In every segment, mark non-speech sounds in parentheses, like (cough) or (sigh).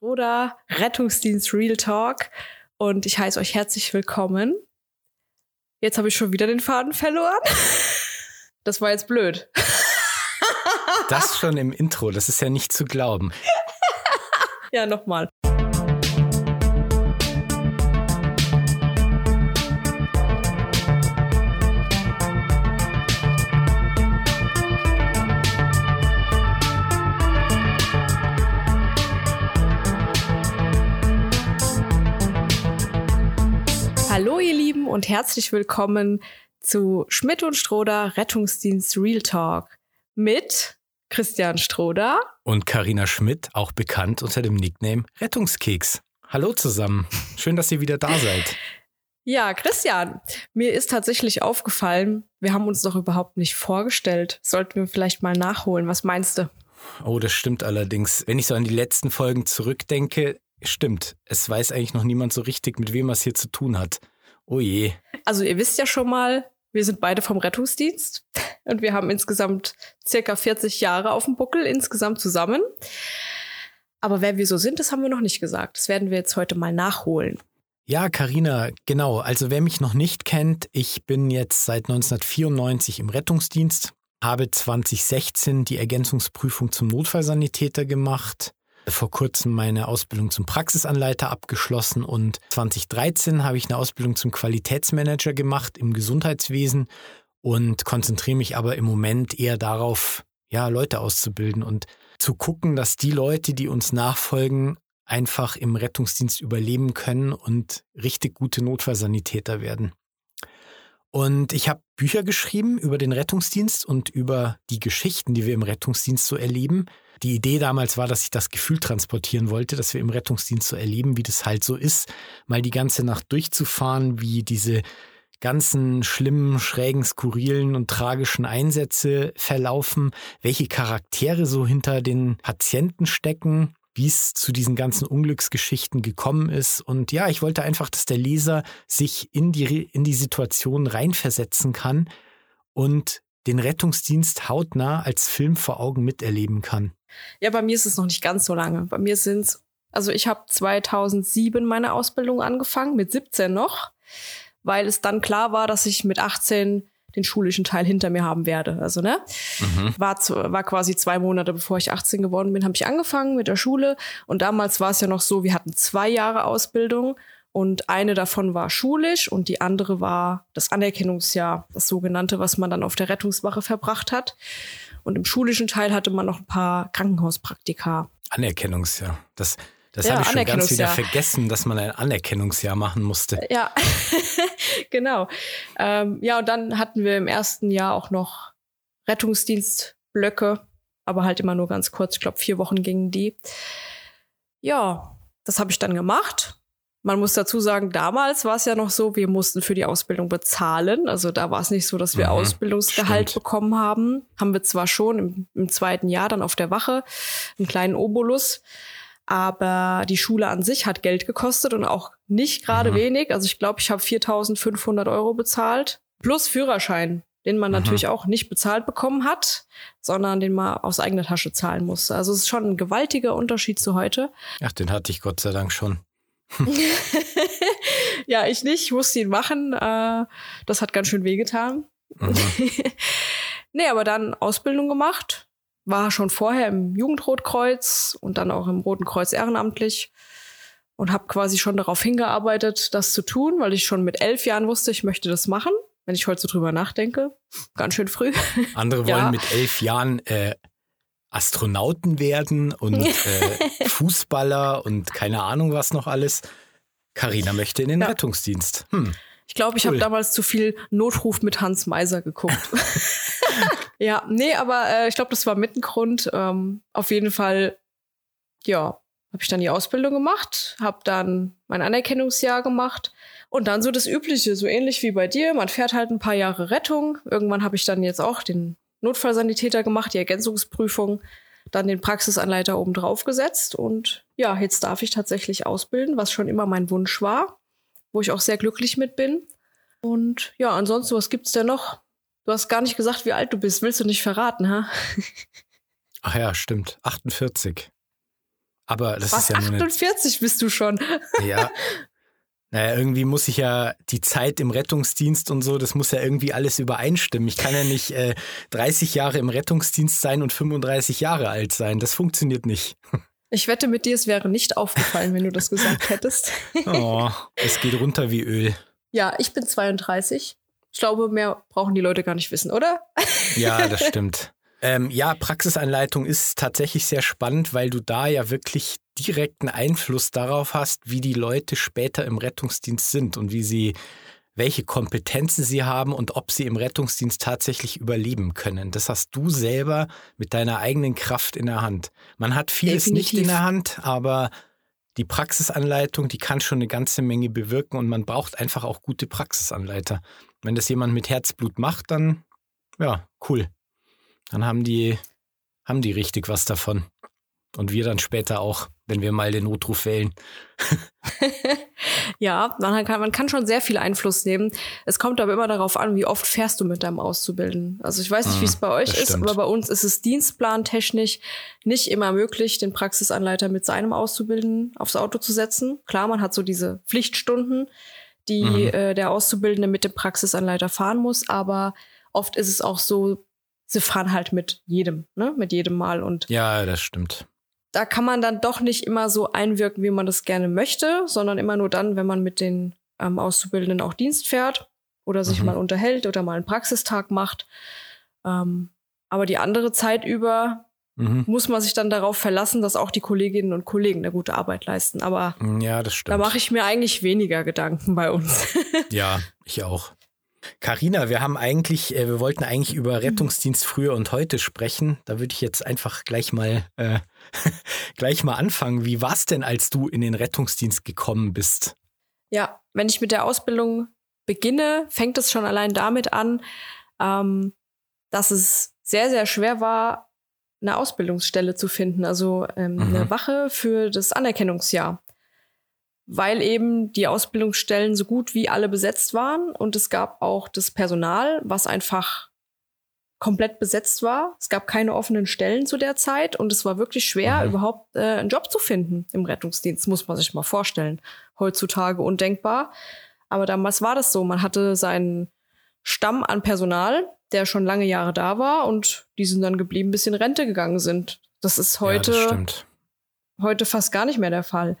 Stroder, Rettungsdienst Real Talk und ich heiße euch herzlich willkommen. Jetzt habe ich schon wieder den Faden verloren. (laughs) Das war jetzt blöd. Das schon im Intro, das ist ja nicht zu glauben. (laughs) Ja, nochmal. Und herzlich willkommen zu Schmidt und Stroder Rettungsdienst Real Talk mit Christian Stroder Und Karina Schmidt, auch bekannt unter dem Nickname Rettungskeks. Hallo zusammen. Schön, dass ihr wieder da seid. Ja, Christian, mir ist tatsächlich aufgefallen, wir haben uns doch überhaupt nicht vorgestellt. Sollten wir vielleicht mal nachholen. Was meinst du? Oh, das stimmt allerdings. Wenn ich so an die letzten Folgen zurückdenke, stimmt. Es weiß eigentlich noch niemand so richtig, mit wem er es hier zu tun hat. Oh je. Also ihr wisst ja schon mal, wir sind beide vom Rettungsdienst und wir haben insgesamt circa 40 Jahre auf dem Buckel insgesamt zusammen. Aber wer wir so sind, das haben wir noch nicht gesagt. Das werden wir jetzt heute mal nachholen. Ja, Karina, genau. Also wer mich noch nicht kennt, ich bin jetzt seit 1994 im Rettungsdienst, habe 2016 die Ergänzungsprüfung zum Notfallsanitäter gemacht, vor kurzem meine Ausbildung zum Praxisanleiter abgeschlossen und 2013 habe ich eine Ausbildung zum Qualitätsmanager gemacht im Gesundheitswesen und konzentriere mich aber im Moment eher darauf, ja, Leute auszubilden und zu gucken, dass die Leute, die uns nachfolgen, einfach im Rettungsdienst überleben können und richtig gute Notfallsanitäter werden. Und ich habe Bücher geschrieben über den Rettungsdienst und über die Geschichten, die wir im Rettungsdienst so erleben. Die Idee damals war, dass ich das Gefühl transportieren wollte, dass wir im Rettungsdienst so erleben, wie das halt so ist, mal die ganze Nacht durchzufahren, wie diese ganzen schlimmen, schrägen, skurrilen und tragischen Einsätze verlaufen, welche Charaktere so hinter den Patienten stecken, wie es zu diesen ganzen Unglücksgeschichten gekommen ist. Und ja, ich wollte einfach, dass der Leser sich in die, in die Situation reinversetzen kann und den Rettungsdienst hautnah als Film vor Augen miterleben kann. Ja, bei mir ist es noch nicht ganz so lange. Bei mir sind es, also ich habe 2007 meine Ausbildung angefangen, mit 17 noch, weil es dann klar war, dass ich mit 18 den schulischen Teil hinter mir haben werde. Also, ne? Mhm. War, zu, war quasi zwei Monate, bevor ich 18 geworden bin, habe ich angefangen mit der Schule. Und damals war es ja noch so, wir hatten zwei Jahre Ausbildung und eine davon war schulisch und die andere war das Anerkennungsjahr, das sogenannte, was man dann auf der Rettungswache verbracht hat. Und im schulischen Teil hatte man noch ein paar Krankenhauspraktika. Anerkennungsjahr. Das, das ja, habe ich schon ganz wieder vergessen, dass man ein Anerkennungsjahr machen musste. Ja, (laughs) genau. Ähm, ja, und dann hatten wir im ersten Jahr auch noch Rettungsdienstblöcke, aber halt immer nur ganz kurz. Ich glaube, vier Wochen gingen die. Ja, das habe ich dann gemacht man muss dazu sagen, damals war es ja noch so, wir mussten für die Ausbildung bezahlen. Also da war es nicht so, dass wir mhm, Ausbildungsgehalt stimmt. bekommen haben. Haben wir zwar schon im, im, zweiten Jahr dann auf der Wache einen kleinen Obolus, aber die Schule an sich hat Geld gekostet und auch nicht gerade mhm. wenig. Also ich glaube, ich habe 4.500 Euro bezahlt plus Führerschein, den man mhm. natürlich auch nicht bezahlt bekommen hat, sondern den man aus eigener Tasche zahlen musste. Also es ist schon ein gewaltiger Unterschied zu heute. Ach, den hatte ich Gott sei Dank schon. (laughs) ja, ich nicht. Ich musste ihn machen. Äh, das hat ganz schön wehgetan. Mhm. (laughs) nee, aber dann Ausbildung gemacht. War schon vorher im Jugendrotkreuz und dann auch im Roten Kreuz ehrenamtlich und habe quasi schon darauf hingearbeitet, das zu tun, weil ich schon mit elf Jahren wusste, ich möchte das machen. Wenn ich heute so drüber nachdenke, ganz schön früh. Andere (laughs) wollen ja. mit elf Jahren äh, Astronauten werden und äh, (laughs) Fußballer und keine Ahnung was noch alles. Karina möchte in den ja. Rettungsdienst. Hm. Ich glaube, ich cool. habe damals zu viel Notruf mit Hans Meiser geguckt. (laughs) (laughs) ja, nee, aber äh, ich glaube, das war mit ein Grund. Ähm, auf jeden Fall, ja, habe ich dann die Ausbildung gemacht, habe dann mein Anerkennungsjahr gemacht und dann so das Übliche, so ähnlich wie bei dir. Man fährt halt ein paar Jahre Rettung. Irgendwann habe ich dann jetzt auch den Notfallsanitäter gemacht, die Ergänzungsprüfung, dann den Praxisanleiter oben drauf gesetzt und ja, jetzt darf ich tatsächlich ausbilden, was schon immer mein Wunsch war, wo ich auch sehr glücklich mit bin. Und ja, ansonsten, was gibt's denn noch? Du hast gar nicht gesagt, wie alt du bist. Willst du nicht verraten, ha? (laughs) Ach ja, stimmt. 48. Aber das Was, ist ja nur eine 48 bist du schon. Ja. (laughs) Naja, irgendwie muss ich ja die Zeit im Rettungsdienst und so, das muss ja irgendwie alles übereinstimmen. Ich kann ja nicht äh, 30 Jahre im Rettungsdienst sein und 35 Jahre alt sein. Das funktioniert nicht. Ich wette mit dir, es wäre nicht aufgefallen, wenn du das gesagt hättest. (laughs) Oh, es geht runter wie Öl. Ja, ich bin 32. Ich glaube, mehr brauchen die Leute gar nicht wissen, oder? Ja, (laughs) das stimmt. Ähm, ja, Praxisanleitung ist tatsächlich sehr spannend, weil du da ja wirklich direkten Einfluss darauf hast, wie die Leute später im Rettungsdienst sind und wie sie, welche Kompetenzen sie haben und ob sie im Rettungsdienst tatsächlich überleben können. Das hast du selber mit deiner eigenen Kraft in der Hand. Man hat vieles Definitiv. nicht in der Hand, aber die Praxisanleitung, die kann schon eine ganze Menge bewirken und man braucht einfach auch gute Praxisanleiter. Wenn das jemand mit Herzblut macht, dann ja, cool. Dann haben die, haben die richtig was davon. Und wir dann später auch, wenn wir mal den Notruf wählen. (laughs) Ja, man kann, man kann schon sehr viel Einfluss nehmen. Es kommt aber immer darauf an, wie oft fährst du mit deinem Auszubildenden. Also ich weiß nicht, wie es bei euch das ist, stimmt. aber bei uns ist es dienstplantechnisch nicht immer möglich, den Praxisanleiter mit seinem Auszubildenden aufs Auto zu setzen. Klar, man hat so diese Pflichtstunden, die Mhm. äh, der Auszubildende mit dem Praxisanleiter fahren muss, aber oft ist es auch so, sie fahren halt mit jedem, ne, mit jedem Mal und Ja, das stimmt. Da kann man dann doch nicht immer so einwirken, wie man das gerne möchte, sondern immer nur dann, wenn man mit den ähm, Auszubildenden auch Dienst fährt oder sich Mhm. mal unterhält oder mal einen Praxistag macht. Ähm, aber die andere Zeit über Mhm. muss man sich dann darauf verlassen, dass auch die Kolleginnen und Kollegen eine gute Arbeit leisten. Aber Ja, das da stimmt. mache ich mir eigentlich weniger Gedanken bei uns. (laughs) Ja, ich auch. Carina, wir haben eigentlich, äh, wir wollten eigentlich Mhm. über Rettungsdienst früher und heute sprechen. Da würde ich jetzt einfach gleich mal, äh, (laughs) gleich mal anfangen. Wie war es denn, als du in den Rettungsdienst gekommen bist? Ja, wenn ich mit der Ausbildung beginne, fängt es schon allein damit an, ähm, dass es sehr, sehr schwer war, eine Ausbildungsstelle zu finden, also ähm, Mhm. eine Wache für das Anerkennungsjahr. Weil eben die Ausbildungsstellen so gut wie alle besetzt waren und es gab auch das Personal, was einfach komplett besetzt war. Es gab keine offenen Stellen zu der Zeit und es war wirklich schwer, Mhm. überhaupt äh, einen Job zu finden im Rettungsdienst, muss man sich mal vorstellen. Heutzutage undenkbar. Aber damals war das so. Man hatte seinen Stamm an Personal, der schon lange Jahre da war und die sind dann geblieben, bis sie in Rente gegangen sind. Das ist ja, das heute, heute fast gar nicht mehr der Fall.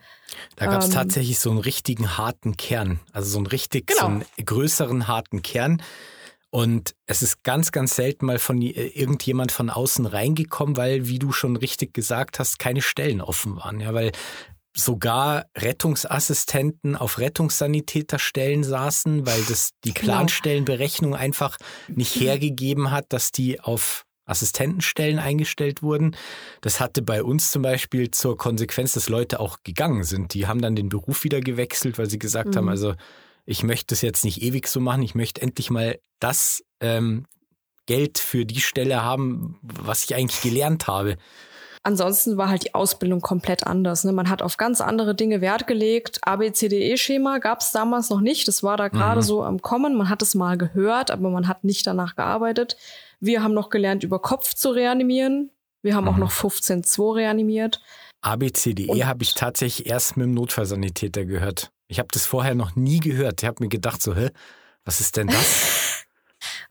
Da gab es Ähm, tatsächlich so einen richtigen harten Kern. Also so einen richtig, so Genau. einen größeren harten Kern. Und es ist ganz, ganz selten mal von äh, irgendjemand von außen reingekommen, weil, wie du schon richtig gesagt hast, keine Stellen offen waren. Ja, weil sogar Rettungsassistenten auf Rettungssanitäterstellen saßen, weil das die Genau. Planstellenberechnung einfach nicht hergegeben hat, dass die auf Assistentenstellen eingestellt wurden. Das hatte bei uns zum Beispiel zur Konsequenz, dass Leute auch gegangen sind. Die haben dann den Beruf wieder gewechselt, weil sie gesagt Mhm. haben, also ich möchte das jetzt nicht ewig so machen, ich möchte endlich mal das ähm, Geld für die Stelle haben, was ich eigentlich gelernt habe. Ansonsten war halt die Ausbildung komplett anders. Ne? Man hat auf ganz andere Dinge Wert gelegt. ABCDE-Schema gab es damals noch nicht. Das war da gerade Mhm. so am Kommen. Man hat es mal gehört, aber man hat nicht danach gearbeitet. Wir haben noch gelernt, über Kopf zu reanimieren. Wir haben auch Mhm. noch 15.2 reanimiert. ABCDE habe ich tatsächlich erst mit dem Notfallsanitäter gehört. Ich habe das vorher noch nie gehört. Ich habe mir gedacht so, hä, was ist denn das? (laughs)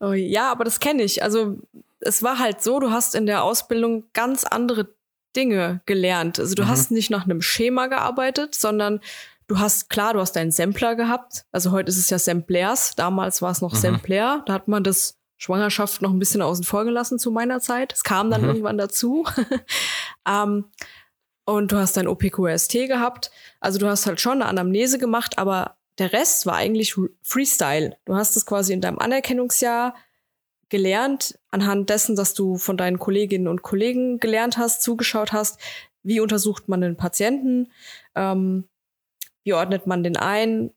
Oh, ja, aber das kenne ich. Also es war halt so, du hast in der Ausbildung ganz andere Dinge gelernt. Also du Mhm. hast nicht nach einem Schema gearbeitet, sondern du hast, klar, du hast deinen Sampler gehabt. Also heute ist es ja Samplers. Damals war es noch Mhm. Sampler. Da hat man das Schwangerschaft noch ein bisschen außen vor gelassen zu meiner Zeit. Es kam dann Mhm. irgendwann dazu. (laughs) ähm, und du hast dein OPQST gehabt. Also du hast halt schon eine Anamnese gemacht, aber der Rest war eigentlich Freestyle. Du hast es quasi in deinem Anerkennungsjahr gelernt, anhand dessen, dass du von deinen Kolleginnen und Kollegen gelernt hast, zugeschaut hast, wie untersucht man den Patienten, ähm, wie ordnet man den ein,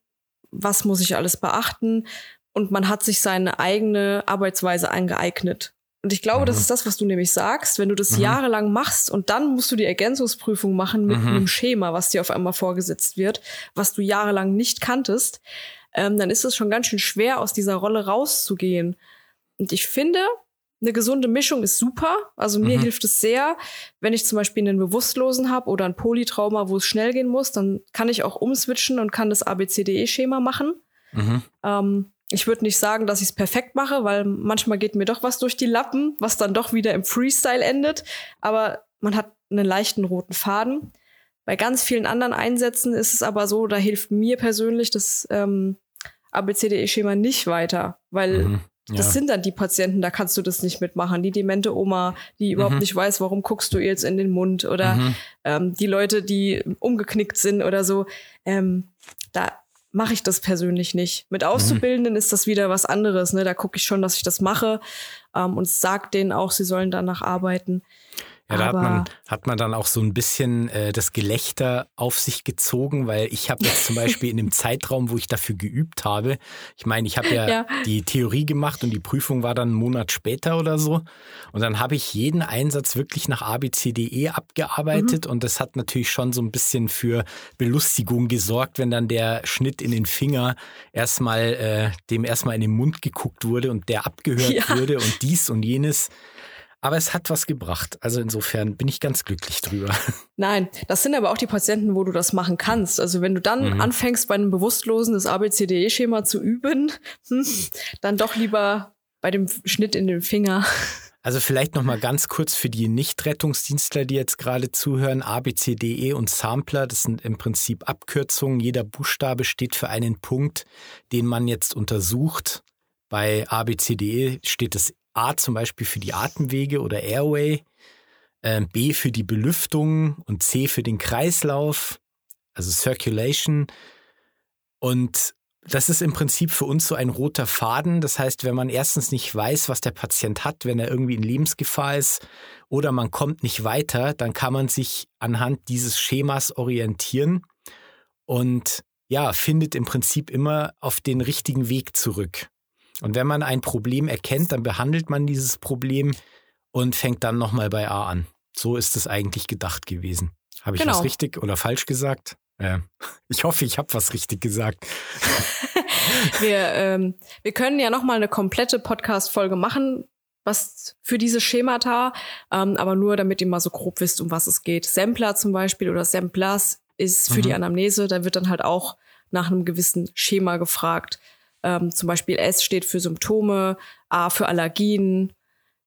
was muss ich alles beachten und man hat sich seine eigene Arbeitsweise angeeignet. Und ich glaube, das Mhm. ist das, was du nämlich sagst. Wenn du das Mhm. jahrelang machst und dann musst du die Ergänzungsprüfung machen mit Mhm. einem Schema, was dir auf einmal vorgesetzt wird, was du jahrelang nicht kanntest, ähm, dann ist es schon ganz schön schwer, aus dieser Rolle rauszugehen. Und ich finde, eine gesunde Mischung ist super. Also mir Mhm. hilft es sehr, wenn ich zum Beispiel einen Bewusstlosen habe oder ein Polytrauma, wo es schnell gehen muss, dann kann ich auch umswitchen und kann das ABCDE-Schema machen. Mhm. Ähm, ich würde nicht sagen, dass ich es perfekt mache, weil manchmal geht mir doch was durch die Lappen, was dann doch wieder im Freestyle endet. Aber man hat einen leichten roten Faden. Bei ganz vielen anderen Einsätzen ist es aber so, da hilft mir persönlich das ähm, ABCDE-Schema nicht weiter, weil Mhm. Ja. das sind dann die Patienten, da kannst du das nicht mitmachen. Die demente Oma, die überhaupt Mhm. nicht weiß, warum guckst du ihr jetzt in den Mund oder Mhm. ähm, die Leute, die umgeknickt sind oder so. Ähm, da mache ich das persönlich nicht. Mhm. Mit Auszubildenden ist das wieder was anderes. Ne? Da gucke ich schon, dass ich das mache ähm, und sag denen auch, sie sollen danach arbeiten. Ja, da hat man, hat man dann auch so ein bisschen äh, das Gelächter auf sich gezogen, weil ich habe jetzt zum Beispiel in dem Zeitraum, wo ich dafür geübt habe, ich meine, ich habe ja, Ja. die Theorie gemacht und die Prüfung war dann einen Monat später oder so. Und dann habe ich jeden Einsatz wirklich nach ABCDE abgearbeitet und das hat natürlich schon so ein bisschen für Belustigung gesorgt, wenn dann der Schnitt in den Finger erstmal, äh, dem erstmal in den Mund geguckt wurde und der abgehört Ja. wurde und dies und jenes. Aber es hat was gebracht. Also insofern bin ich ganz glücklich drüber. (laughs) Nein, das sind aber auch die Patienten, wo du das machen kannst. Also wenn du dann Mhm. anfängst, bei einem Bewusstlosen das ABCDE-Schema zu üben, (laughs) hm, dann doch lieber bei dem Schnitt in den Finger. (laughs) Also vielleicht noch mal ganz kurz für die Nicht-Rettungsdienstler, die jetzt gerade zuhören. ABCDE und Sampler, das sind im Prinzip Abkürzungen. Jeder Buchstabe steht für einen Punkt, den man jetzt untersucht. Bei ABCDE steht das A zum Beispiel für die Atemwege oder Airway, ähm, B für die Belüftung und C für den Kreislauf, also Circulation. Und das ist im Prinzip für uns so ein roter Faden. Das heißt, wenn man erstens nicht weiß, was der Patient hat, wenn er irgendwie in Lebensgefahr ist oder man kommt nicht weiter, dann kann man sich anhand dieses Schemas orientieren und ja, findet im Prinzip immer auf den richtigen Weg zurück. Und wenn man ein Problem erkennt, dann behandelt man dieses Problem und fängt dann nochmal bei A an. So ist es eigentlich gedacht gewesen. Habe ich Genau. was richtig oder falsch gesagt? Äh, (laughs) ich hoffe, ich habe was richtig gesagt. (laughs) Wir, ähm, wir können ja noch mal eine komplette Podcast-Folge machen, was für diese Schemata, ähm, aber nur damit ihr mal so grob wisst, um was es geht. Sampler zum Beispiel oder Samplers ist für Mhm. die Anamnese, da wird dann halt auch nach einem gewissen Schema gefragt. Ähm, zum Beispiel S steht für Symptome, A für Allergien,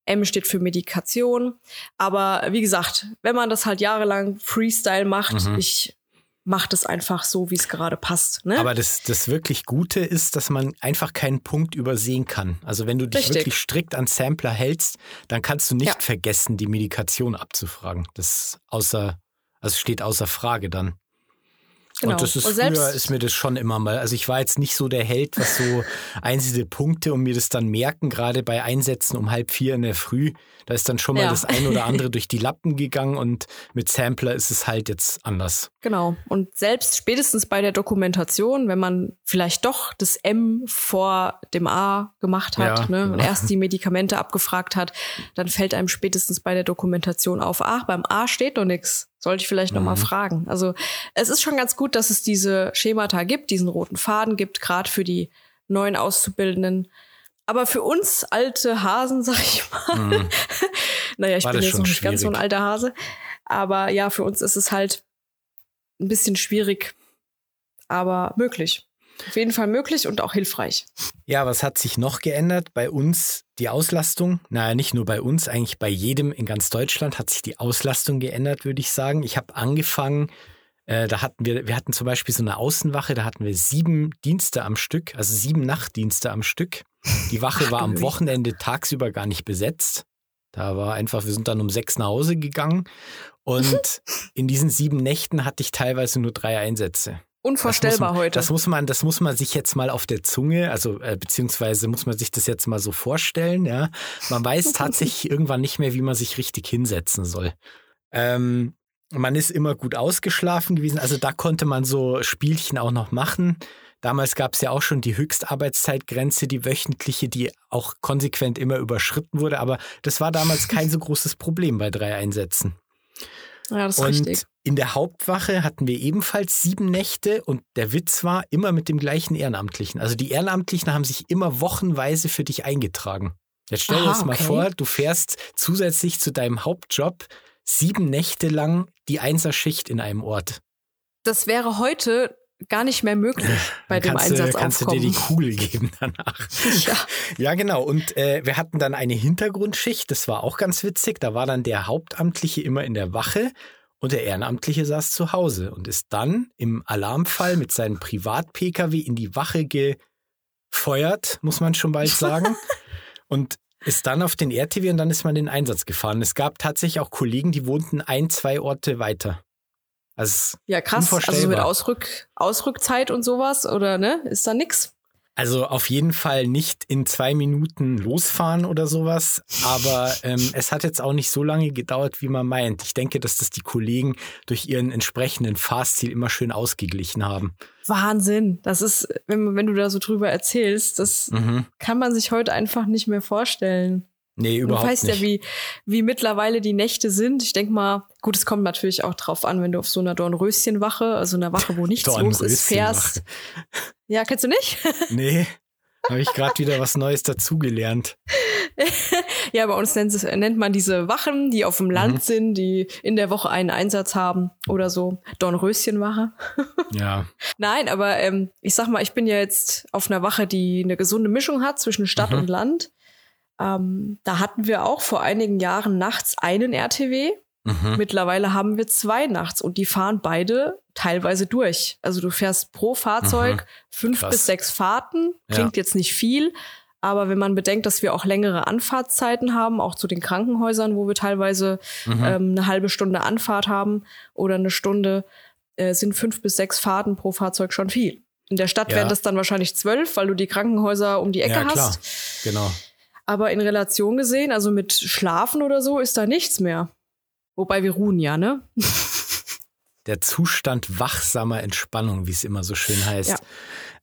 M steht für Medikation. Aber wie gesagt, wenn man das halt jahrelang Freestyle macht, Mhm. ich mache das einfach so, wie es gerade passt. Ne? Aber das, das wirklich Gute ist, dass man einfach keinen Punkt übersehen kann. Also wenn du dich Richtig. wirklich strikt an Sampler hältst, dann kannst du nicht Ja. vergessen, die Medikation abzufragen. Das außer, also steht außer Frage dann. Genau. Und das ist Und früher ist mir das schon immer mal. Also ich war jetzt nicht so der Held, was so (laughs) einzelne Punkte und mir das dann merken, gerade bei Einsätzen um halb vier in der Früh. Da ist dann schon mal Ja. das ein oder andere (laughs) durch die Lappen gegangen und mit Sampler ist es halt jetzt anders. Genau. Und selbst spätestens bei der Dokumentation, wenn man vielleicht doch das M vor dem A gemacht hat Ja, ne, und genau. erst die Medikamente abgefragt hat, dann fällt einem spätestens bei der Dokumentation auf, ach, beim A steht doch nichts. Sollte ich vielleicht noch mal Mhm. fragen. Also es ist schon ganz gut, dass es diese Schemata gibt, diesen roten Faden gibt, gerade für die neuen Auszubildenden. Aber für uns alte Hasen, (laughs) sag ich mal, Mhm. (laughs) naja, ich War bin jetzt noch nicht ganz so ein alter Hase. Aber ja, für uns ist es halt ein bisschen schwierig, aber möglich. Auf jeden Fall möglich und auch hilfreich. Ja, was hat sich noch geändert? Bei uns die Auslastung. Naja, nicht nur bei uns, eigentlich bei jedem in ganz Deutschland hat sich die Auslastung geändert, würde ich sagen. Ich habe angefangen, äh, da hatten wir, wir hatten zum Beispiel so eine Außenwache, da hatten wir sieben Dienste am Stück, also sieben Nachtdienste am Stück. Die Wache Ach, war am. Wochenende tagsüber gar nicht besetzt. Da war einfach, wir sind dann um sechs nach Hause gegangen und in diesen sieben Nächten hatte ich teilweise nur drei Einsätze. Unvorstellbar das man, heute. Das muss man, das muss man sich jetzt mal auf der Zunge, also äh, beziehungsweise muss man sich das jetzt mal so vorstellen. Ja, man weiß (laughs) tatsächlich irgendwann nicht mehr, wie man sich richtig hinsetzen soll. Ähm, man ist immer gut ausgeschlafen gewesen, also da konnte man so Spielchen auch noch machen. Damals gab es ja auch schon die Höchstarbeitszeitgrenze, die wöchentliche, die auch konsequent immer überschritten wurde, aber das war damals kein so großes Problem bei drei Einsätzen. Ja, das ist Und richtig. in der Hauptwache hatten wir ebenfalls sieben Nächte und der Witz war immer mit dem gleichen Ehrenamtlichen. Also die Ehrenamtlichen haben sich immer wochenweise für dich eingetragen. Jetzt stell dir das mal okay. vor, du fährst zusätzlich zu deinem Hauptjob sieben Nächte lang die Einserschicht in einem Ort. Das wäre heute gar nicht mehr möglich bei Dann dem kannst, du, Einsatzaufkommen. kannst du dir die Kugel geben danach. (laughs) ja. Ja, genau. Und äh, wir hatten dann eine Hintergrundschicht, das war auch ganz witzig. Da war dann der Hauptamtliche immer in der Wache und der Ehrenamtliche saß zu Hause und ist dann im Alarmfall mit seinem Privat-Pkw in die Wache gefeuert, muss man schon bald (laughs) sagen. und ist dann auf den RTW und dann ist man in den Einsatz gefahren. Es gab tatsächlich auch Kollegen, die wohnten ein, zwei Orte weiter. Also ja, krass. Also so mit. Ausrück, Ausrückzeit und sowas, oder ne? Ist da nix? Also auf jeden Fall nicht in zwei Minuten losfahren oder sowas, aber (laughs) ähm, es hat jetzt auch nicht so lange gedauert, wie man meint. Ich denke, dass das die Kollegen durch ihren entsprechenden Fahrstil immer schön ausgeglichen haben. Wahnsinn. Das ist, wenn, wenn du da so drüber erzählst, das Mhm. kann man sich heute einfach nicht mehr vorstellen. Nee, Du überhaupt weißt nicht. ja, wie, wie mittlerweile die Nächte sind. Ich denk mal, gut, es kommt natürlich auch drauf an, wenn du auf so einer Dornröschenwache, also einer Wache, wo nichts los ist, fährst. Ja, kennst du nicht? (laughs) Nee, habe ich gerade wieder was Neues dazugelernt. (laughs) ja, bei uns nennt, es, nennt man diese Wachen, die auf dem Land Mhm. sind, die in der Woche einen Einsatz haben oder so. Dornröschenwache. (laughs) Ja. Nein, aber ähm, ich sag mal, ich bin ja jetzt auf einer Wache, die eine gesunde Mischung hat zwischen Stadt Mhm. und Land. Ähm, da hatten wir auch vor einigen Jahren nachts einen RTW. Mhm. Mittlerweile haben wir zwei nachts und die fahren beide teilweise durch. Also du fährst pro Fahrzeug Mhm. fünf Krass. bis sechs Fahrten. Ja. Klingt jetzt nicht viel, aber wenn man bedenkt, dass wir auch längere Anfahrtszeiten haben, auch zu den Krankenhäusern, wo wir teilweise Mhm. ähm, eine halbe Stunde Anfahrt haben oder eine Stunde, äh, sind fünf bis sechs Fahrten pro Fahrzeug schon viel. In der Stadt Ja. wären das dann wahrscheinlich zwölf, weil du die Krankenhäuser um die Ecke ja, klar. hast. Genau. Aber in Relation gesehen, also mit Schlafen oder so, ist da nichts mehr. Wobei wir ruhen ja, ne? (laughs) Der Zustand wachsamer Entspannung, wie es immer so schön heißt. Ja.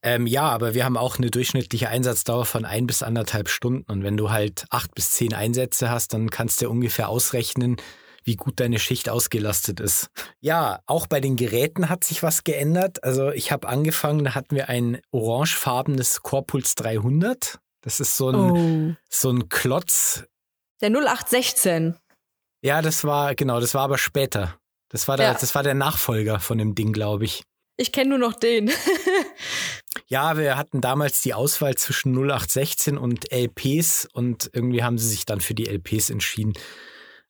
Ähm, ja, aber wir haben auch eine durchschnittliche Einsatzdauer von ein bis anderthalb Stunden. Und wenn du halt acht bis zehn Einsätze hast, dann kannst du ungefähr ausrechnen, wie gut deine Schicht ausgelastet ist. Ja, auch bei den Geräten hat sich was geändert. Also ich habe angefangen, da hatten wir ein orangefarbenes Corpuls 300. Das ist so ein, Oh. so ein Klotz. Der 0816. Ja, das war, genau, das war aber später. Das war der, Ja. das war der Nachfolger von dem Ding, glaube ich. Ich kenne nur noch den. (laughs) Ja, wir hatten damals die Auswahl zwischen 0816 und LPs und irgendwie haben sie sich dann für die LPs entschieden.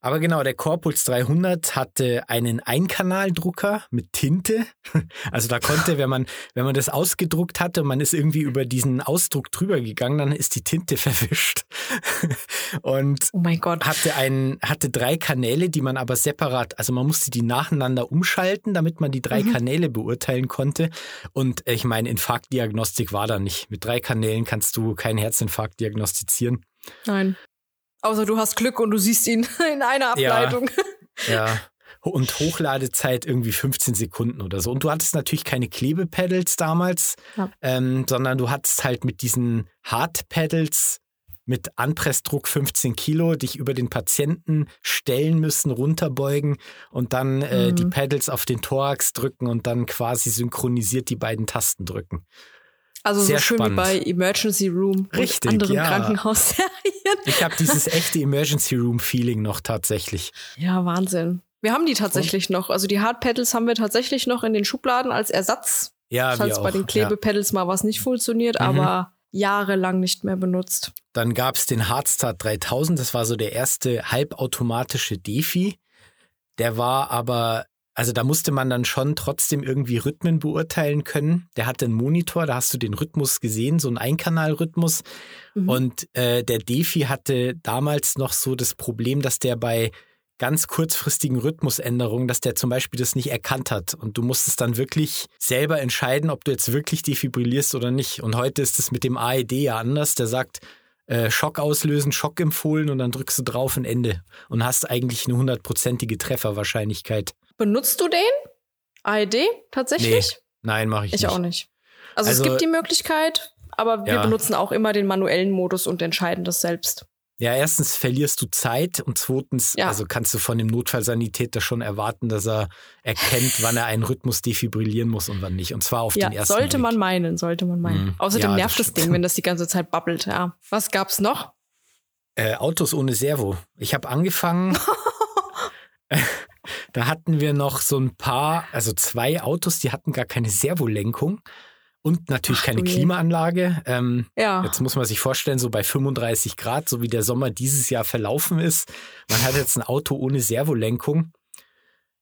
Aber genau, der Corpuls 300 hatte einen Einkanaldrucker mit Tinte. (laughs) Also da konnte, wenn man, wenn man das ausgedruckt hatte und man ist irgendwie über diesen Ausdruck drüber gegangen, dann ist die Tinte (laughs) verwischt. Und Oh mein Gott. hatte ein, hatte drei Kanäle, die man aber separat, also man musste die nacheinander umschalten, damit man die drei Mhm. Kanäle beurteilen konnte. Und ich meine, Infarktdiagnostik war da nicht. Mit drei Kanälen kannst du keinen Herzinfarkt diagnostizieren. Nein. Außer du hast Glück und du siehst ihn (laughs) in einer Ja. Ableitung. Ja. (laughs) Und Hochladezeit irgendwie 15 Sekunden oder so. Und du hattest natürlich keine Klebepedals damals, Ja. ähm, sondern du hattest halt mit diesen Hardpedals mit Anpressdruck 15 Kilo dich über den Patienten stellen müssen, runterbeugen und dann äh, Mhm. die Pedals auf den Thorax drücken und dann quasi synchronisiert die beiden Tasten drücken. Also Sehr so schön spannend. wie bei Emergency Room Richtig, und anderen ja. Krankenhausserien. Ich habe dieses (laughs) echte Emergency Room Feeling noch tatsächlich. Ja, Wahnsinn. Wir haben die tatsächlich noch. Also die Hardpedals haben wir tatsächlich noch in den Schubladen als Ersatz. Ja, Falls bei den ja. Klebepedals mal was nicht funktioniert, Mhm. aber jahrelang nicht mehr benutzt. Dann gab es den Hardstart 3000, das war so der erste halbautomatische Defi. Der war aber, also da musste man dann schon trotzdem irgendwie Rhythmen beurteilen können. Der hatte einen Monitor, da hast du den Rhythmus gesehen, so einen Einkanalrhythmus. Mhm. Und äh, der Defi hatte damals noch so das Problem, dass der bei ganz kurzfristigen Rhythmusänderungen, dass der zum Beispiel das nicht erkannt hat. Und du musstest dann wirklich selber entscheiden, ob du jetzt wirklich defibrillierst oder nicht. Und heute ist es mit dem AED ja anders. Der sagt, äh, Schock auslösen, Schock empfohlen und dann drückst du drauf und Ende. Und hast eigentlich eine hundertprozentige Trefferwahrscheinlichkeit. Benutzt du den? AED tatsächlich? Nein, mache ich, Ich nicht. auch nicht. Also, Also- es gibt die Möglichkeit, aber wir Ja. benutzen auch immer den manuellen Modus und entscheiden das selbst. Ja, erstens verlierst du Zeit und zweitens, Ja. also kannst du von dem Notfallsanitäter schon erwarten, dass er erkennt, wann er einen Rhythmus defibrillieren muss und wann nicht. Und zwar auf Ja, den ersten sollte Blick. man meinen, sollte man meinen. Mhm. Außerdem Ja, nervt das das Ding, wenn das die ganze Zeit babbelt, ja. Was gab's noch? Äh, Autos ohne Servo. Ich habe angefangen. (laughs) (laughs) da hatten wir noch so ein paar, also zwei Autos, die hatten gar keine Servolenkung und natürlich keine Klimaanlage. Ähm, ja. Jetzt muss man sich vorstellen, so bei 35 Grad, so wie der Sommer dieses Jahr verlaufen ist. Man hat jetzt ein Auto ohne Servolenkung.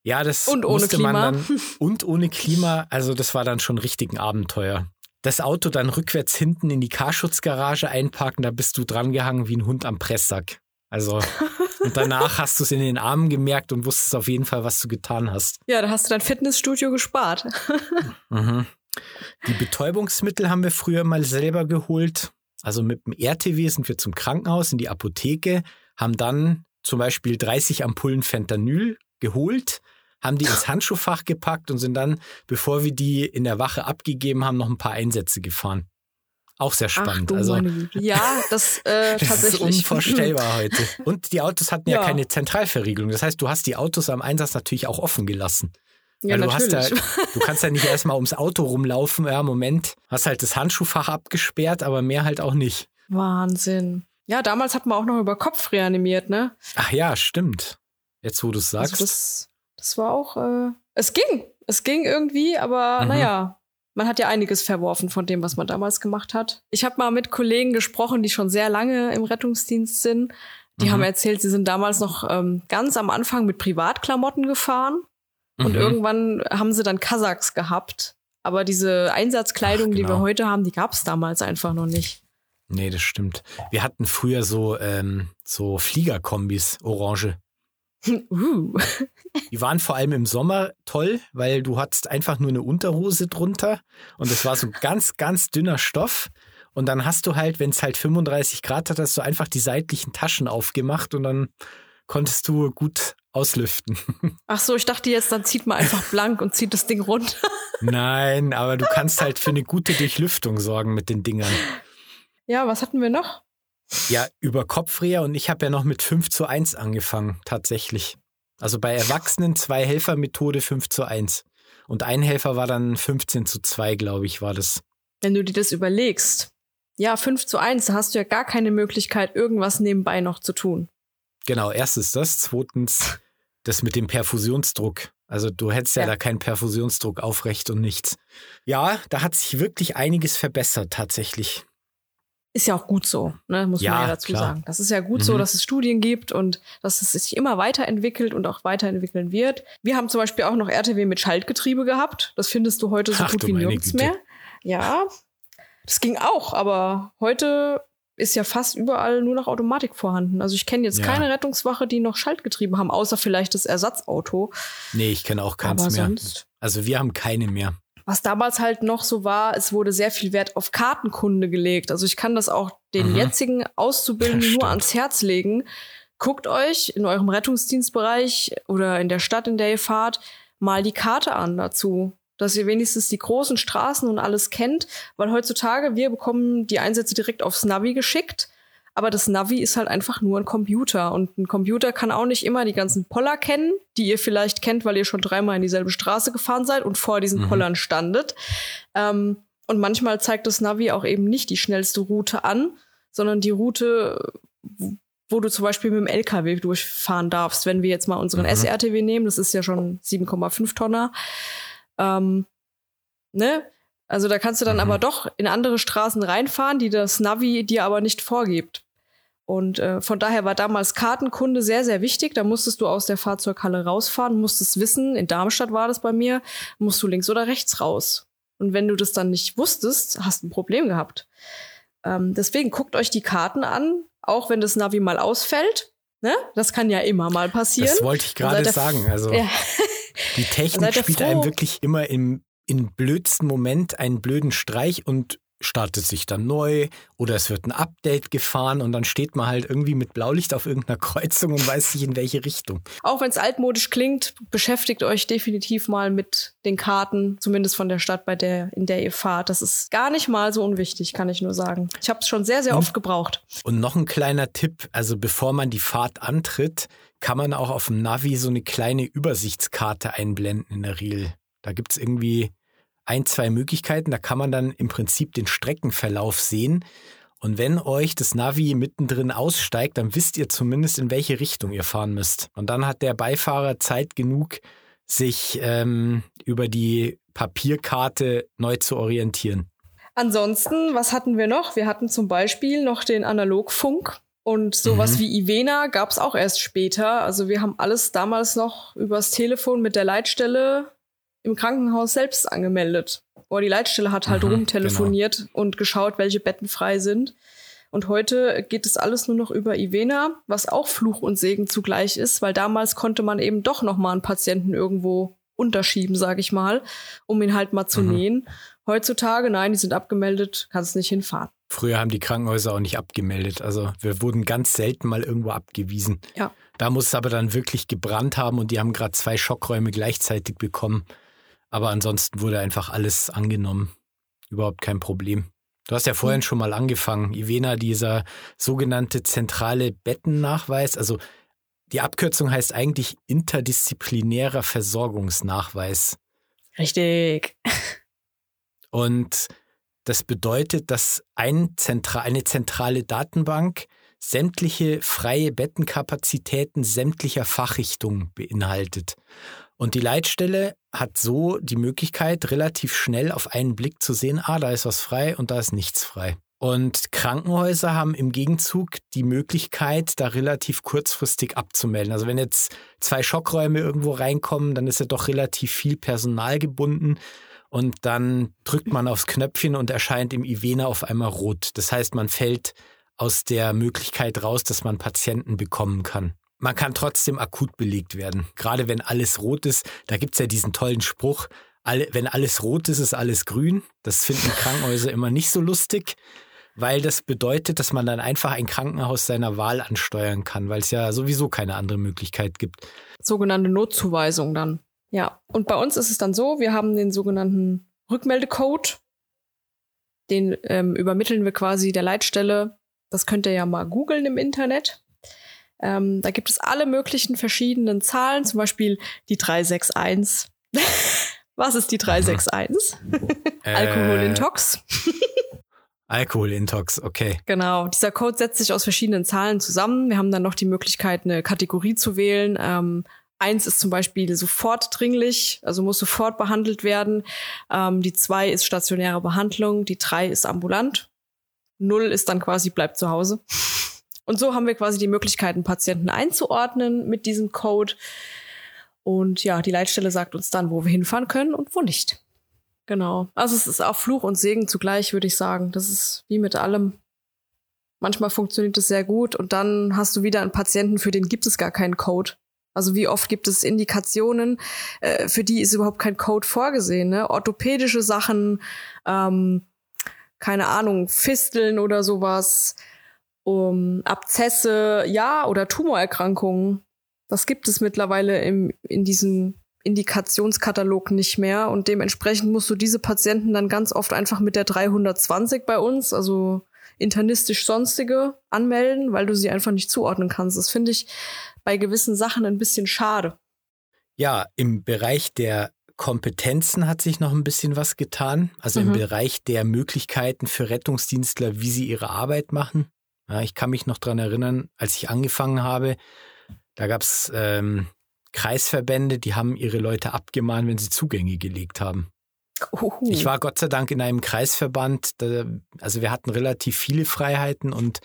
Ja, das und ohne musste Klima. man dann (laughs) und ohne Klima. Also das war dann schon richtig ein Abenteuer. Das Auto dann rückwärts hinten in die Karschutzgarage einparken, da bist du drangehangen wie ein Hund am Presssack. Also (laughs) und danach hast du es in den Armen gemerkt und wusstest auf jeden Fall, was du getan hast. Ja, da hast du dein Fitnessstudio gespart. (laughs) mhm. Die Betäubungsmittel haben wir früher mal selber geholt. Also mit dem RTW sind wir zum Krankenhaus in die Apotheke, haben dann zum Beispiel 30 Ampullen Fentanyl geholt, haben die ins (laughs) Handschuhfach gepackt und sind dann, bevor wir die in der Wache abgegeben haben, noch ein paar Einsätze gefahren. Auch sehr spannend. Ach, also, ja, das, (laughs) äh, das tatsächlich. ist unvorstellbar (laughs) heute. Und die Autos hatten ja, ja keine Zentralverriegelung. Das heißt, du hast die Autos am Einsatz natürlich auch offen gelassen. Ja, du, hast ja, du kannst ja nicht erstmal ums Auto rumlaufen. Ja, Moment, hast halt das Handschuhfach abgesperrt, aber mehr halt auch nicht. Wahnsinn. Ja, damals hat man auch noch über Kopf reanimiert, ne? Ach ja, stimmt. Jetzt, wo du es also sagst. Also das, das war auch, äh, es ging. Es ging irgendwie, aber mhm. naja, man hat ja einiges verworfen von dem, was man damals gemacht hat. Ich habe mal mit Kollegen gesprochen, die schon sehr lange im Rettungsdienst sind. Die mhm. haben erzählt, sie sind damals noch ähm, ganz am Anfang mit Privatklamotten gefahren. Und mhm. irgendwann haben sie dann Kasachs gehabt. Aber diese Einsatzkleidung, Ach, genau. die wir genau. heute haben, die gab es damals einfach noch nicht. Nee, das stimmt. Wir hatten früher so, ähm, so Fliegerkombis, orange. (laughs) Uh. Die waren vor allem im Sommer toll, weil du hattest einfach nur eine Unterhose drunter und es war so ganz, ganz dünner Stoff. Und dann hast du halt, wenn es halt 35 Grad hat, hast du einfach die seitlichen Taschen aufgemacht und dann konntest du gut auslüften. (laughs) Ach so, ich dachte jetzt, dann zieht man einfach blank und zieht das Ding runter. (laughs) Nein, aber du kannst halt für eine gute Durchlüftung sorgen mit den Dingern. Ja, was hatten wir noch? Ja, über Kopfreher und ich habe ja noch mit 5 zu 1 angefangen, tatsächlich. Also bei Erwachsenen zwei Helfer Methode 5 zu 1. Und ein Helfer war dann 15 zu 2, glaube ich, war das. Wenn du dir das überlegst, ja, 5 zu 1, da hast du ja gar keine Möglichkeit, irgendwas nebenbei noch zu tun. Genau, erstens das. Zweitens das mit dem Perfusionsdruck. Also du hättest ja, ja da keinen Perfusionsdruck aufrecht und nichts. Ja, da hat sich wirklich einiges verbessert tatsächlich. Ist ja auch gut so, ne? muss ja, man ja dazu klar. sagen. Das ist ja gut mhm. so, dass es Studien gibt und dass es sich immer weiterentwickelt und auch weiterentwickeln wird. Wir haben zum Beispiel auch noch RTW mit Schaltgetriebe gehabt. Das findest du heute so Ach, gut wie nirgends mehr. Ja, das ging auch, aber heute ist ja fast überall nur noch Automatik vorhanden. Also ich kenne jetzt ja. keine Rettungswache, die noch Schaltgetriebe haben, außer vielleicht das Ersatzauto. Nee, ich kenne auch keins Aber mehr. Sonst also wir haben keine mehr. Was damals halt noch so war, es wurde sehr viel Wert auf Kartenkunde gelegt. Also ich kann das auch den mhm. jetzigen Auszubildenden nur ans Herz legen. Guckt euch in eurem Rettungsdienstbereich oder in der Stadt, in der ihr fahrt, mal die Karte an dazu dass ihr wenigstens die großen Straßen und alles kennt, weil heutzutage wir bekommen die Einsätze direkt aufs Navi geschickt. Aber das Navi ist halt einfach nur ein Computer. Und ein Computer kann auch nicht immer die ganzen Poller kennen, die ihr vielleicht kennt, weil ihr schon dreimal in dieselbe Straße gefahren seid und vor diesen mhm. Pollern standet. Ähm, und manchmal zeigt das Navi auch eben nicht die schnellste Route an, sondern die Route, wo du zum Beispiel mit dem LKW durchfahren darfst. Wenn wir jetzt mal unseren mhm. SRTW nehmen, das ist ja schon 7,5 Tonner. Ähm, ne? Also da kannst du dann mhm. aber doch in andere Straßen reinfahren, die das Navi dir aber nicht vorgibt. Und äh, von daher war damals Kartenkunde sehr, sehr wichtig. Da musstest du aus der Fahrzeughalle rausfahren, musstest wissen, in Darmstadt war das bei mir, musst du links oder rechts raus. Und wenn du das dann nicht wusstest, hast du ein Problem gehabt. Ähm, deswegen guckt euch die Karten an, auch wenn das Navi mal ausfällt. Ne? Das kann ja immer mal passieren. Das wollte ich gerade sagen. Also ja. Die (laughs) Technik spielt einem wirklich immer im, im blödsten Moment einen blöden Streich und startet sich dann neu oder es wird ein Update gefahren und dann steht man halt irgendwie mit Blaulicht auf irgendeiner (laughs) Kreuzung und weiß nicht in welche Richtung. Auch wenn es altmodisch klingt, beschäftigt euch definitiv mal mit den Karten, zumindest von der Stadt, bei der in der ihr fahrt. Das ist gar nicht mal so unwichtig, kann ich nur sagen. Ich habe es schon sehr sehr oft gebraucht. Und noch ein kleiner Tipp, also bevor man die Fahrt antritt, kann man auch auf dem Navi so eine kleine Übersichtskarte einblenden in der Regel. Da gibt es irgendwie ein, zwei Möglichkeiten. Da kann man dann im Prinzip den Streckenverlauf sehen. Und wenn euch das Navi mittendrin aussteigt, dann wisst ihr zumindest, in welche Richtung ihr fahren müsst. Und dann hat der Beifahrer Zeit genug, sich ähm, über die Papierkarte neu zu orientieren. Ansonsten, was hatten wir noch? Wir hatten zum Beispiel noch den Analogfunk. Und sowas mhm. wie Ivena gab es auch erst später. Also wir haben alles damals noch übers Telefon mit der Leitstelle im Krankenhaus selbst angemeldet. Oder die Leitstelle hat halt mhm, rumtelefoniert genau. und geschaut, welche Betten frei sind. Und heute geht es alles nur noch über Ivena, was auch Fluch und Segen zugleich ist, weil damals konnte man eben doch noch mal einen Patienten irgendwo unterschieben, sage ich mal, um ihn halt mal zu mhm. nähen. Heutzutage, nein, die sind abgemeldet, kannst nicht hinfahren. Früher haben die Krankenhäuser auch nicht abgemeldet. Also wir wurden ganz selten mal irgendwo abgewiesen. Ja. Da muss es aber dann wirklich gebrannt haben und die haben gerade zwei Schockräume gleichzeitig bekommen. Aber ansonsten wurde einfach alles angenommen. Überhaupt kein Problem. Du hast ja vorhin schon mal angefangen. Ivena, dieser sogenannte zentrale Bettennachweis, also die Abkürzung heißt eigentlich interdisziplinärer Versorgungsnachweis. Richtig. Und das bedeutet, dass ein Zentra eine zentrale Datenbank sämtliche freie Bettenkapazitäten sämtlicher Fachrichtungen beinhaltet. Und die Leitstelle hat so die Möglichkeit, relativ schnell auf einen Blick zu sehen, ah, da ist was frei und da ist nichts frei. Und Krankenhäuser haben im Gegenzug die Möglichkeit, da relativ kurzfristig abzumelden. Also wenn jetzt zwei Schockräume irgendwo reinkommen, dann ist ja doch relativ viel Personal gebunden. Und dann drückt man aufs Knöpfchen und erscheint im Ivena auf einmal rot. Das heißt, man fällt aus der Möglichkeit raus, dass man Patienten bekommen kann. Man kann trotzdem akut belegt werden. Gerade wenn alles rot ist, da gibt's ja diesen tollen Spruch, alle, wenn alles rot ist, ist alles grün. Das finden Krankenhäuser immer nicht so lustig, weil das bedeutet, dass man dann einfach ein Krankenhaus seiner Wahl ansteuern kann, weil es ja sowieso keine andere Möglichkeit gibt. Sogenannte Notzuweisung dann. Ja, und bei uns ist es dann so, wir haben den sogenannten Rückmeldecode, den ähm, übermitteln wir quasi der Leitstelle. Das könnt ihr ja mal googeln im Internet. Ähm, da gibt es alle möglichen verschiedenen Zahlen, zum Beispiel die 361. (laughs) Was ist die 361? (laughs) äh, Alkoholintox. (laughs) Alkoholintox, okay. Genau. Dieser Code setzt sich aus verschiedenen Zahlen zusammen. Wir haben dann noch die Möglichkeit, eine Kategorie zu wählen. Ähm, eins ist zum Beispiel sofort dringlich, also muss sofort behandelt werden. Ähm, die zwei ist stationäre Behandlung. Die drei ist ambulant. Null ist dann quasi bleibt zu Hause. Und so haben wir quasi die Möglichkeit, einen Patienten einzuordnen mit diesem Code. Und ja, die Leitstelle sagt uns dann, wo wir hinfahren können und wo nicht. Genau. Also es ist auch Fluch und Segen zugleich, würde ich sagen. Das ist wie mit allem. Manchmal funktioniert es sehr gut und dann hast du wieder einen Patienten, für den gibt es gar keinen Code. Also wie oft gibt es Indikationen, äh, für die ist überhaupt kein Code vorgesehen. Ne? Orthopädische Sachen, ähm, keine Ahnung, Fisteln oder sowas, um Abzesse, ja, oder Tumorerkrankungen. Das gibt es mittlerweile im, in diesem Indikationskatalog nicht mehr und dementsprechend musst du diese Patienten dann ganz oft einfach mit der 320 bei uns, also internistisch sonstige, anmelden, weil du sie einfach nicht zuordnen kannst. Das finde ich bei gewissen Sachen ein bisschen schade. Ja, im Bereich der Kompetenzen hat sich noch ein bisschen was getan. Also mhm. im Bereich der Möglichkeiten für Rettungsdienstler, wie sie ihre Arbeit machen. Ja, ich kann mich noch dran erinnern, als ich angefangen habe, da gab es ähm, Kreisverbände, die haben ihre Leute abgemahnt, wenn sie Zugänge gelegt haben. Uhu. Ich war Gott sei Dank in einem Kreisverband, da, also wir hatten relativ viele Freiheiten und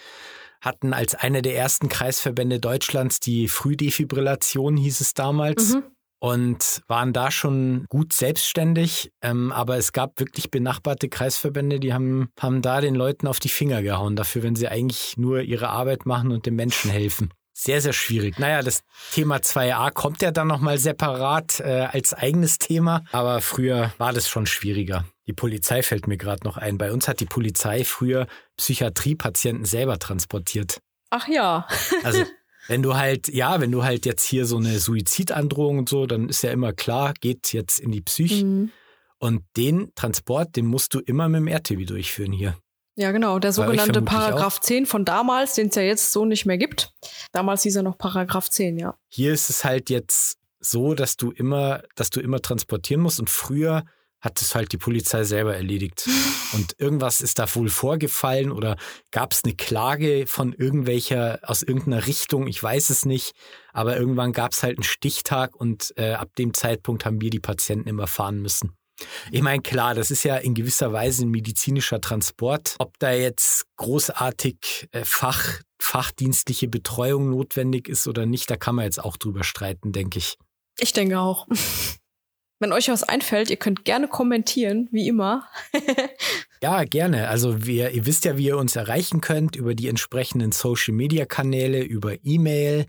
hatten als einer der ersten Kreisverbände Deutschlands die Frühdefibrillation, hieß es damals. Mhm. Und waren da schon gut selbstständig, ähm, aber es gab wirklich benachbarte Kreisverbände, die haben, haben da den Leuten auf die Finger gehauen dafür, wenn sie eigentlich nur ihre Arbeit machen und den Menschen helfen. Sehr, sehr schwierig. Naja, das Thema 2a kommt ja dann nochmal separat äh, als eigenes Thema, aber früher war das schon schwieriger. Die Polizei fällt mir gerade noch ein. Bei uns hat die Polizei früher Psychiatriepatienten selber transportiert. Ach ja. also (laughs) wenn du halt, ja, wenn du halt jetzt hier so eine Suizidandrohung und so, dann ist ja immer klar, geht jetzt in die Psyche. Mhm. Und den Transport, den musst du immer mit dem RTW durchführen hier. Ja, genau. Der sogenannte Paragraph 10 von damals, den es ja jetzt so nicht mehr gibt. Damals hieß er noch Paragraph 10, ja. Hier ist es halt jetzt so, dass du immer, dass du immer transportieren musst und früher hat es halt die Polizei selber erledigt. Und irgendwas ist da wohl vorgefallen oder gab es eine Klage von irgendwelcher, aus irgendeiner Richtung, ich weiß es nicht. Aber irgendwann gab es halt einen Stichtag und äh, ab dem Zeitpunkt haben wir die Patienten immer fahren müssen. Ich meine, klar, das ist ja in gewisser Weise ein medizinischer Transport. Ob da jetzt großartig äh, Fach, fachdienstliche Betreuung notwendig ist oder nicht, da kann man jetzt auch drüber streiten, denke ich. Ich denke auch. Wenn euch was einfällt, ihr könnt gerne kommentieren, wie immer. (laughs) ja, gerne. Also wir, ihr wisst ja, wie ihr uns erreichen könnt über die entsprechenden Social-Media-Kanäle, über E-Mail,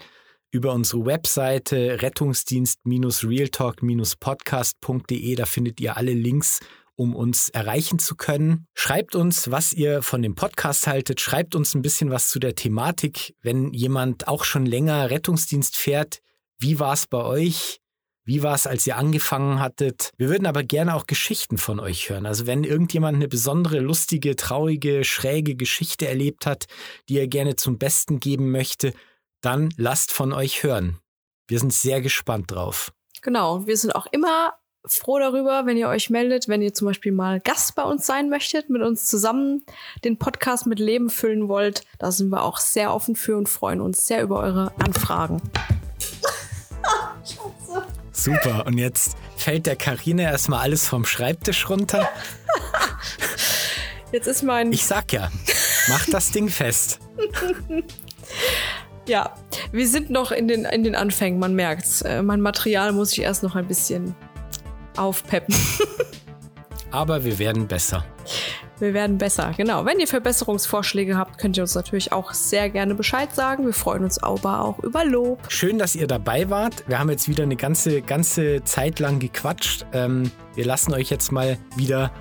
über unsere Webseite rettungsdienst-realtalk-podcast.de. Da findet ihr alle Links, um uns erreichen zu können. Schreibt uns, was ihr von dem Podcast haltet. Schreibt uns ein bisschen was zu der Thematik. Wenn jemand auch schon länger Rettungsdienst fährt, wie war es bei euch? Wie war es, als ihr angefangen hattet? Wir würden aber gerne auch Geschichten von euch hören. Also wenn irgendjemand eine besondere, lustige, traurige, schräge Geschichte erlebt hat, die er gerne zum Besten geben möchte, dann lasst von euch hören. Wir sind sehr gespannt drauf. Genau, wir sind auch immer froh darüber, wenn ihr euch meldet, wenn ihr zum Beispiel mal Gast bei uns sein möchtet, mit uns zusammen den Podcast mit Leben füllen wollt. Da sind wir auch sehr offen für und freuen uns sehr über eure Anfragen. Super, und jetzt fällt der Karine erstmal alles vom Schreibtisch runter. (laughs) Jetzt ist mein. Ich sag ja, mach das Ding fest. (laughs) Ja, wir sind noch in den, in den Anfängen, man merkt's. Äh, mein Material muss ich erst noch ein bisschen aufpeppen. (laughs) Aber wir werden besser. Wir werden besser, genau. Wenn ihr Verbesserungsvorschläge habt, könnt ihr uns natürlich auch sehr gerne Bescheid sagen. Wir freuen uns aber auch über Lob. Schön, dass ihr dabei wart. Wir haben jetzt wieder eine ganze, ganze Zeit lang gequatscht. Ähm, wir lassen euch jetzt mal wieder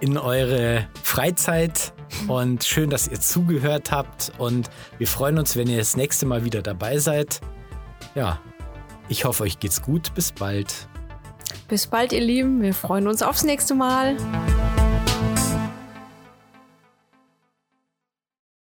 in eure Freizeit und schön, dass ihr zugehört habt. Und wir freuen uns, wenn ihr das nächste Mal wieder dabei seid. Ja, ich hoffe, euch geht's gut. Bis bald. Bis bald, ihr Lieben. Wir freuen uns aufs nächste Mal.